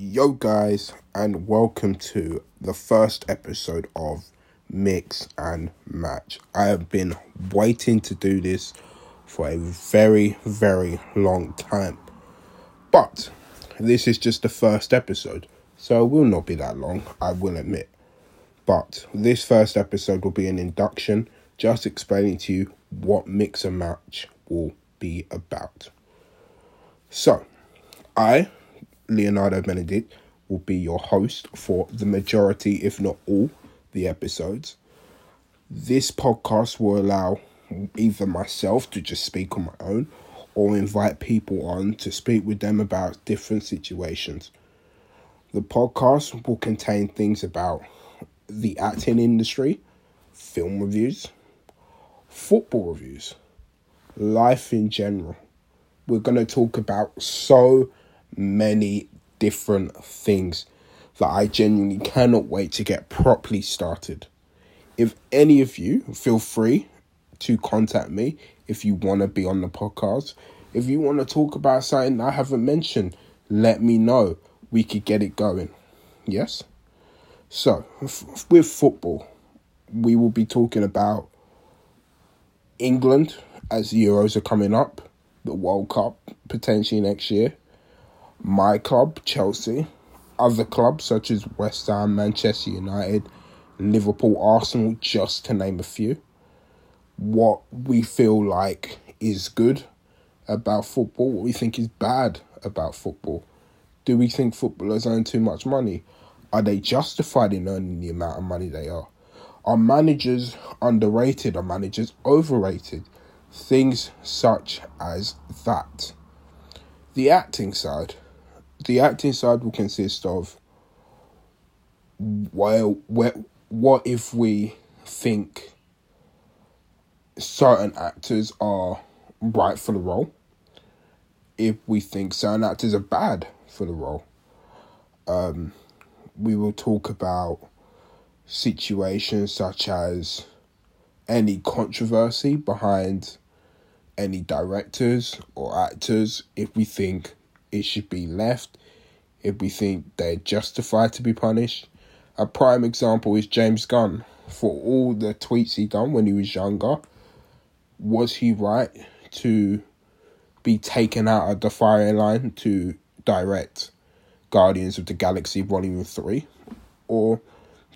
Yo, guys, and welcome to the first episode of Mix and Match. I have been waiting to do this for a very, very long time, but this is just the first episode, so it will not be that long, I will admit. But this first episode will be an induction, just explaining to you what Mix and Match will be about. So, I Leonardo Benedict, will be your host for the majority, if not all, the episodes. This podcast will allow either myself to just speak on my own or invite people on to speak with them about different situations. The podcast will contain things about the acting industry, film reviews, football reviews, life in general. We're going to talk about so many different things that I genuinely cannot wait to get properly started. If any of you feel free to contact me if you want to be on the podcast, if you want to talk about something I haven't mentioned, let me know. We could get it going. Yes? So, f- with football, we will be talking about England as the Euros are coming up, the World Cup potentially next year, my club, Chelsea, other clubs such as West Ham, Manchester United, Liverpool, Arsenal, just to name a few. What we feel like is good about football, what we think is bad about football. Do we think footballers earn too much money? Are they justified in earning the amount of money they are? Are managers underrated? Are managers overrated? Things such as that. The acting side the acting side will consist of well, what, if we think certain actors are right for the role? If we think certain actors are bad for the role, um, we will talk about situations such as any controversy behind any directors or actors if we think it should be left if we think they're justified to be punished. A prime example is James Gunn. For all the tweets he done when he was younger, was he right to be taken out of the firing line to direct Guardians of the Galaxy Volume 3? Or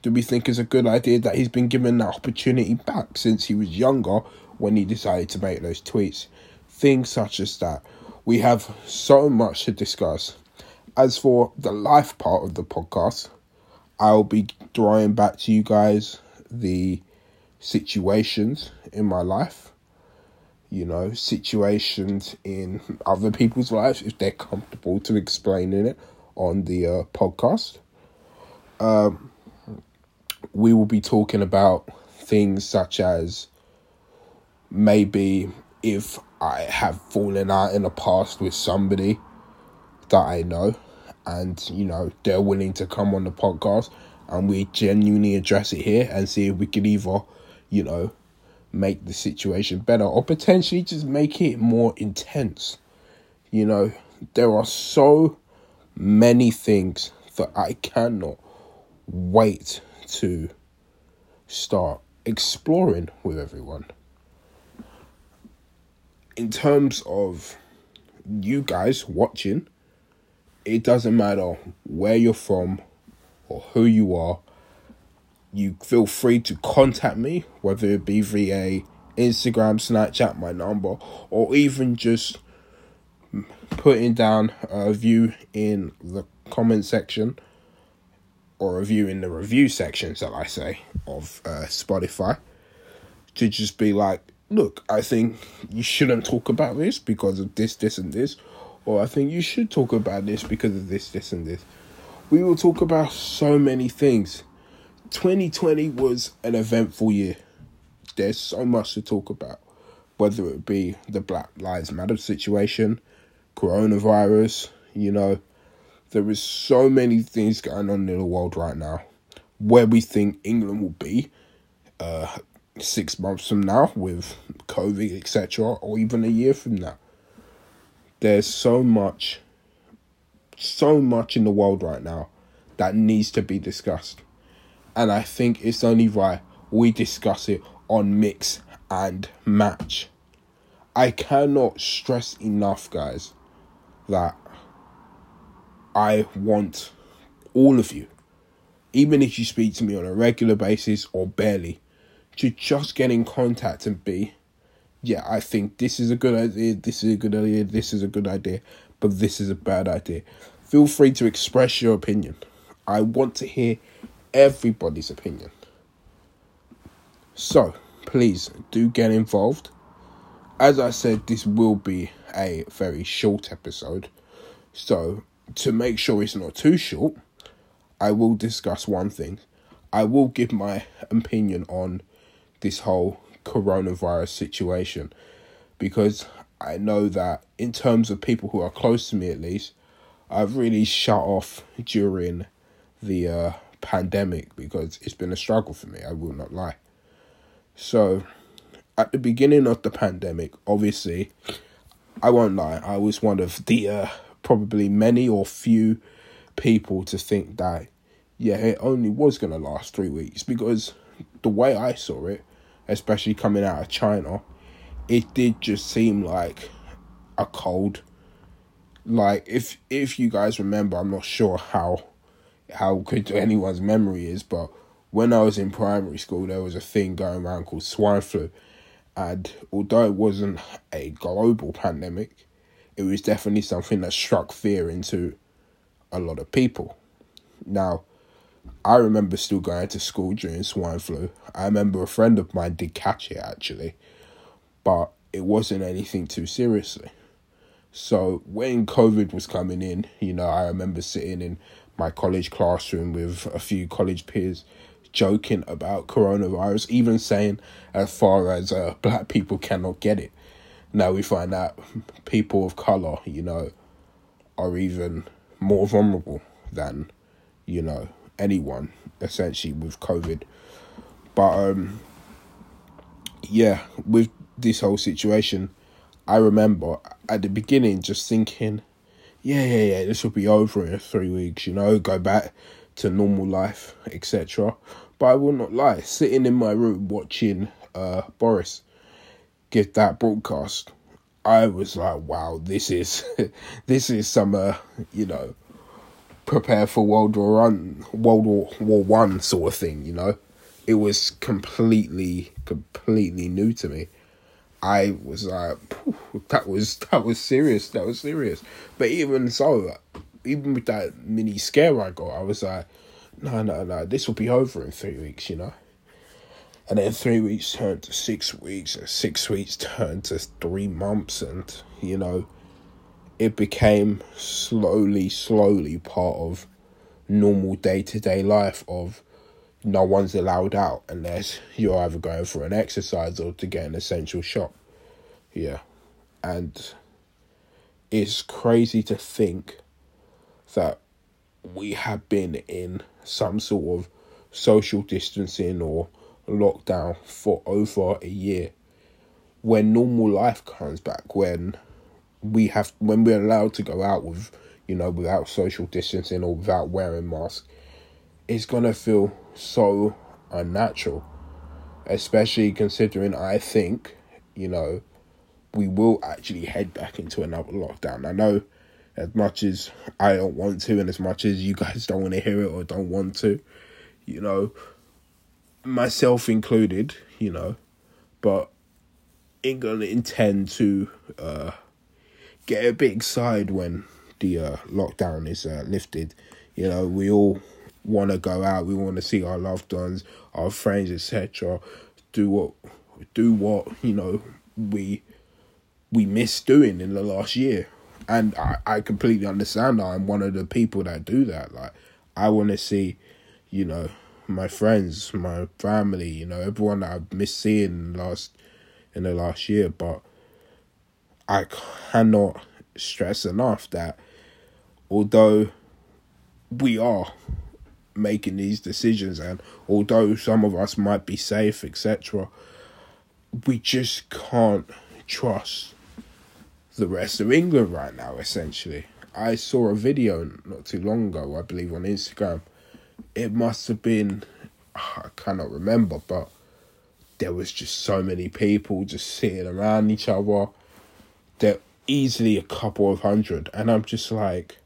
do we think it's a good idea that he's been given that opportunity back since he was younger when he decided to make those tweets? Things such as that. We have so much to discuss. As for the life part of the podcast, I'll be drawing back to you guys the situations in my life. You know, situations in other people's lives if they're comfortable to explaining it on the uh, podcast. Um, we will be talking about things such as maybe if I have fallen out in the past with somebody that I know, and you know they're willing to come on the podcast, and we genuinely address it here and see if we can either, you know, make the situation better or potentially just make it more intense. You know, there are so many things that I cannot wait to start exploring with everyone in terms of you guys watching, it doesn't matter where you're from or who you are. You feel free to contact me, whether it be via Instagram, Snapchat, my number, or even just putting down a view in the comment section or a view in the review section, shall I say, of uh, Spotify to just be like, look, I think you shouldn't talk about this because of this, this, and this, or I think you should talk about this because of this, this, and this. We will talk about so many things. 2020 was an eventful year. There's so much to talk about, whether it be the Black Lives Matter situation, coronavirus, you know, there is so many things going on in the world right now. Where we think England will be, uh, six months from now with COVID, etc., or even a year from now. There's so much so much in the world right now that needs to be discussed. And I think it's only right we discuss it on mix and match. I cannot stress enough, guys, that I want all of you, even if you speak to me on a regular basis or barely, to just get in contact and be, yeah, I think this is a good idea, this is a good idea, this is a good idea, but this is a bad idea. Feel free to express your opinion. I want to hear everybody's opinion. So, please do get involved. As I said, this will be a very short episode. So, to make sure it's not too short, I will discuss one thing. I will give my opinion on this whole coronavirus situation because I know that in terms of people who are close to me at least, I've really shut off during the uh, pandemic because it's been a struggle for me, I will not lie. So, at the beginning of the pandemic, obviously, I won't lie, I was one of the uh, probably many or few people to think that, yeah, it only was going to last three weeks because the way I saw it, especially coming out of China, it did just seem like a cold. Like if if you guys remember, I'm not sure how how good anyone's memory is, but when I was in primary school, there was a thing going around called swine flu, and although it wasn't a global pandemic, it was definitely something that struck fear into a lot of people. Now, I remember still going to school during swine flu. I remember a friend of mine did catch it actually, but it wasn't anything too seriously. So when COVID was coming in, you know, I remember sitting in my college classroom with a few college peers joking about coronavirus, even saying as far as uh, black people cannot get it. Now we find out people of color, you know, are even more vulnerable than, you know, anyone essentially with COVID. But um yeah, with this whole situation, I remember at the beginning just thinking, yeah, yeah, yeah, this will be over in three weeks, you know, go back to normal life, etc. But I will not lie, sitting in my room watching uh, Boris give that broadcast, I was like, wow, this is this is some uh, you know, prepare for World War One, World War One sort of thing, you know. It was completely, completely new to me. I was like, that was that was serious. That was serious. But even so, even with that mini scare I got, I was like, no, no, no, this will be over in three weeks, you know. And then three weeks turned to six weeks, and six weeks turned to three months, and you know, it became slowly, slowly part of normal day to day life of no one's allowed out unless you're either going for an exercise or to get an essential shop. Yeah. And it's crazy to think that we have been in some sort of social distancing or lockdown for over a year when normal life comes back when we have when we're allowed to go out with you know without social distancing or without wearing masks it's gonna feel so unnatural. Especially considering i think you know we will actually head back into another lockdown. I know as much as I don't want to, and as much as you guys don't want to hear it or don't want to, you know, myself included, you know, but ain't gonna intend to uh, get a bit excited when the uh, lockdown is uh, lifted. You know, we all want to go out, we want to see our loved ones, our friends, etc. Do what, do what you know we we missed doing in the last year and I, I completely understand I'm one of the people that do that. Like I want to see, you know, my friends, my family, you know, everyone that I've missed seeing last in the last year. But I cannot stress enough that although we are making these decisions and although some of us might be safe etc we just can't trust the rest of England right now, essentially. I saw a video not too long ago, I believe on Instagram. It must have been, I cannot remember, but there was just so many people just sitting around each other. There easily a couple of hundred, and I'm just like,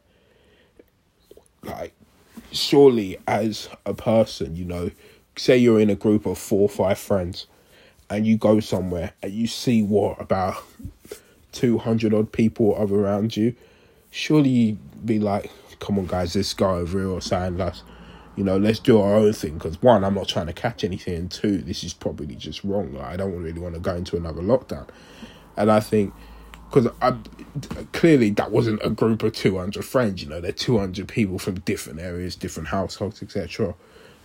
like, surely as a person, you know, say you're in a group of four or five friends, and you go somewhere and you see what about two hundred odd people are around you, surely you'd be like, come on, guys, this guy over here or. Let's, you know, let's do our own thing. Because one, I'm not trying to catch anything. And two, this is probably just wrong. Like, I don't really want to go into another lockdown. And I think, because I clearly that wasn't a group of 200 friends, you know, they're 200 people from different areas, different households, etc.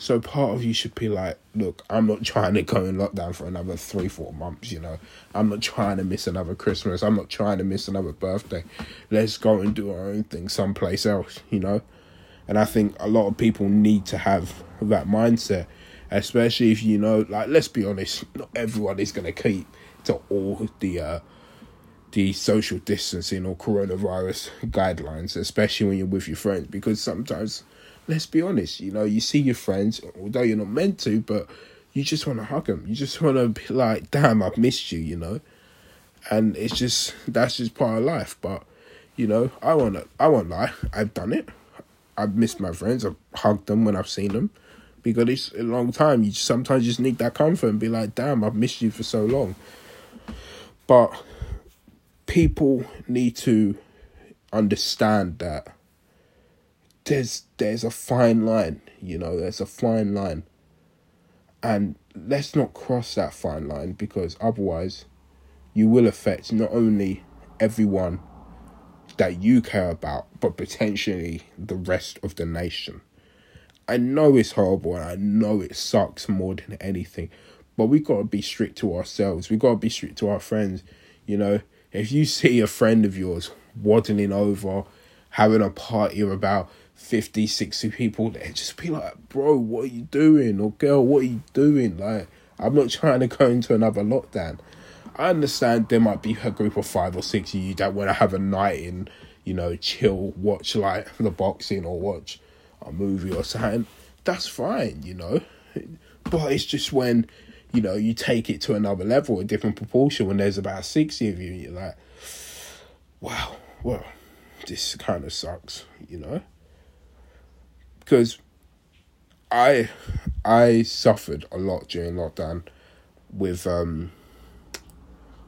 So part of you should be like, look, I'm not trying to go in lockdown for another three, four months, you know. I'm not trying to miss another Christmas. I'm not trying to miss another birthday. Let's go and do our own thing someplace else, you know. And I think a lot of people need to have that mindset, especially if you know, like, let's be honest, not everyone is going to keep to all the uh, the social distancing or coronavirus guidelines, especially when you're with your friends, because sometimes let's be honest, you know, you see your friends, although you're not meant to, but you just want to hug them. You just want to be like, damn, I've missed you, you know? And it's just, that's just part of life. But, you know, I want to, I won't lie, I've done it. I've missed my friends. I've hugged them when I've seen them because it's a long time. You just, sometimes just need that comfort and be like, damn, I've missed you for so long. But people need to understand that there's there's a fine line, you know, there's a fine line. And let's not cross that fine line because otherwise you will affect not only everyone that you care about, but potentially the rest of the nation. I know it's horrible and I know it sucks more than anything, but we gotta be strict to ourselves. We gotta be strict to our friends. You know, if you see a friend of yours waddling over, having a party of about 50, 60 people there, just be like, bro, what are you doing? Or girl, what are you doing? Like, I'm not trying to go into another lockdown. I understand there might be a group of five or six of you that want to have a night in, you know, chill, watch like the boxing or watch a movie or something. That's fine, you know. But it's just when, you know, you take it to another level, a different proportion, when there's about 60 of you, you're like, wow, well, this kind of sucks, you know? Because I I suffered a lot during lockdown with um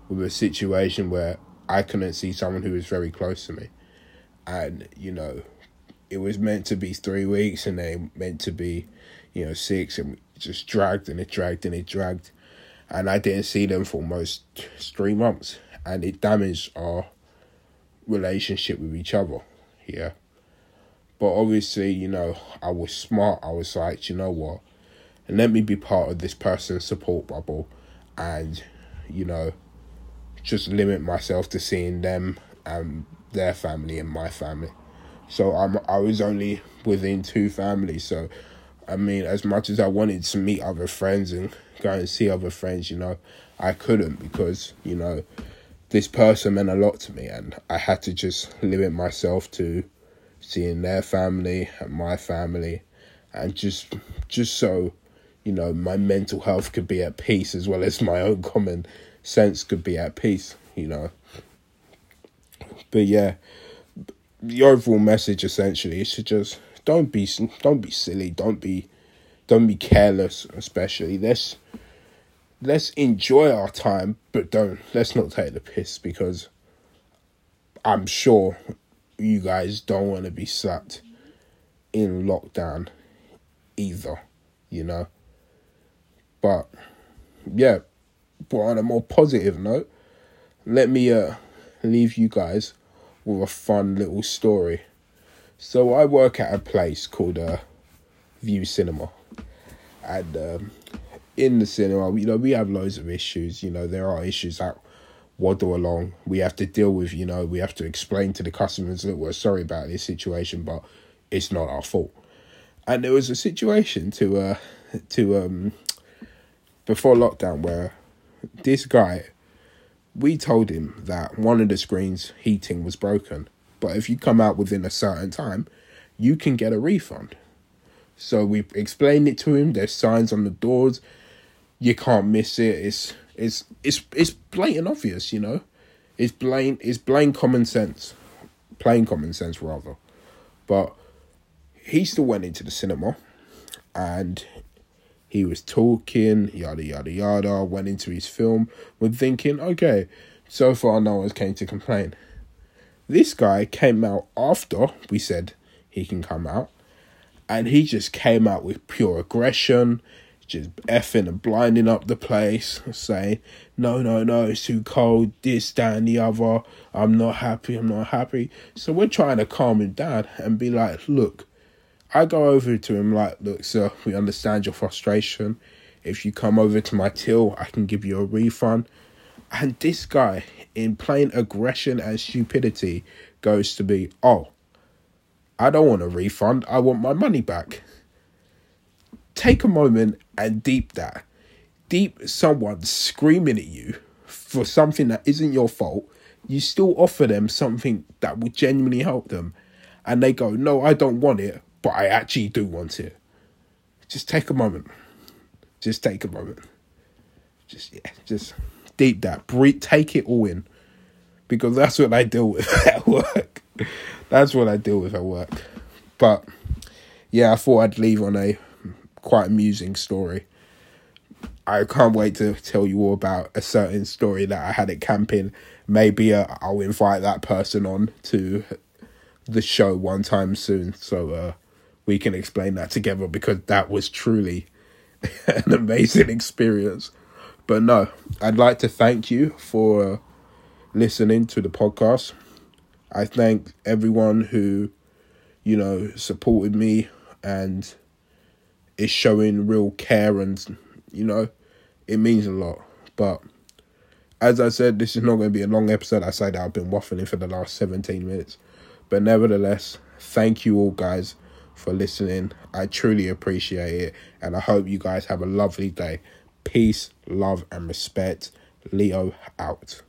with a situation where I couldn't see someone who was very close to me, and you know, it was meant to be three weeks, and they meant to be, you know, six, and just dragged and it dragged and it dragged, and I didn't see them for almost three months, and it damaged our relationship with each other. Yeah. But obviously, you know, I was smart. I was like, you know what? And let me be part of this person's support bubble and, you know, just limit myself to seeing them and their family and my family. So I'm I was only within two families. So I mean, as much as I wanted to meet other friends and go and see other friends, you know, I couldn't because, you know, this person meant a lot to me and I had to just limit myself to seeing their family and my family, and just just so you know my mental health could be at peace as well as my own common sense could be at peace. You know. But yeah, the overall message essentially is to just don't be don't be silly, don't be don't be careless, especially let's let's enjoy our time, but don't let's not take the piss because I'm sure you guys don't want to be sat in lockdown either, you know. But yeah, but on a more positive note, let me uh leave you guys with a fun little story. So I work at a place called uh Vue Cinema. And um, in the cinema, you know, we have loads of issues. You know, there are issues that waddle along. We have to deal with, you know, we have to explain to the customers that we're sorry about this situation, but it's not our fault. And there was a situation to uh to um before lockdown where this guy we told him that one of the screens heating was broken, but if you come out within a certain time, you can get a refund. So we explained it to him. There's signs on the doors. You can't miss it. It's it's it's it's blatant obvious, you know. It's plain it's plain common sense. Plain common sense rather. But he still went into the cinema and he was talking, yada yada yada, went into his film with thinking, okay, so far no one's came to complain. This guy came out after we said he can come out, and he just came out with pure aggression, just effing and blinding up the place, saying, No, no, no, it's too cold, this, that, and the other. I'm not happy, I'm not happy. So we're trying to calm him down and be like, Look, I go over to him like, Look, sir, we understand your frustration. If you come over to my till, I can give you a refund. And this guy, in plain aggression and stupidity, goes to be, Oh, I don't want a refund, I want my money back take a moment and deep that. Deep someone screaming at you for something that isn't your fault, you still offer them something that will genuinely help them. And they go, No, I don't want it, but I actually do want it. Just take a moment. Just take a moment. Just yeah, just deep that. Breathe take it all in. Because that's what I deal with at work. That's what I deal with at work. But yeah, I thought I'd leave on a quite amusing story. I can't wait to tell you all about a certain story that I had at camping. Maybe uh, I'll invite that person on to the show one time soon so uh, we can explain that together because that was truly an amazing experience. But no, I'd like to thank you for listening to the podcast. I thank everyone who, you know, supported me and is showing real care and you know it means a lot. But as i said this is not going to be a long episode. I say that i've been waffling for the last 17 minutes. But nevertheless thank you all guys for listening. I truly appreciate it and i hope you guys have a lovely day peace love and respect. Leo out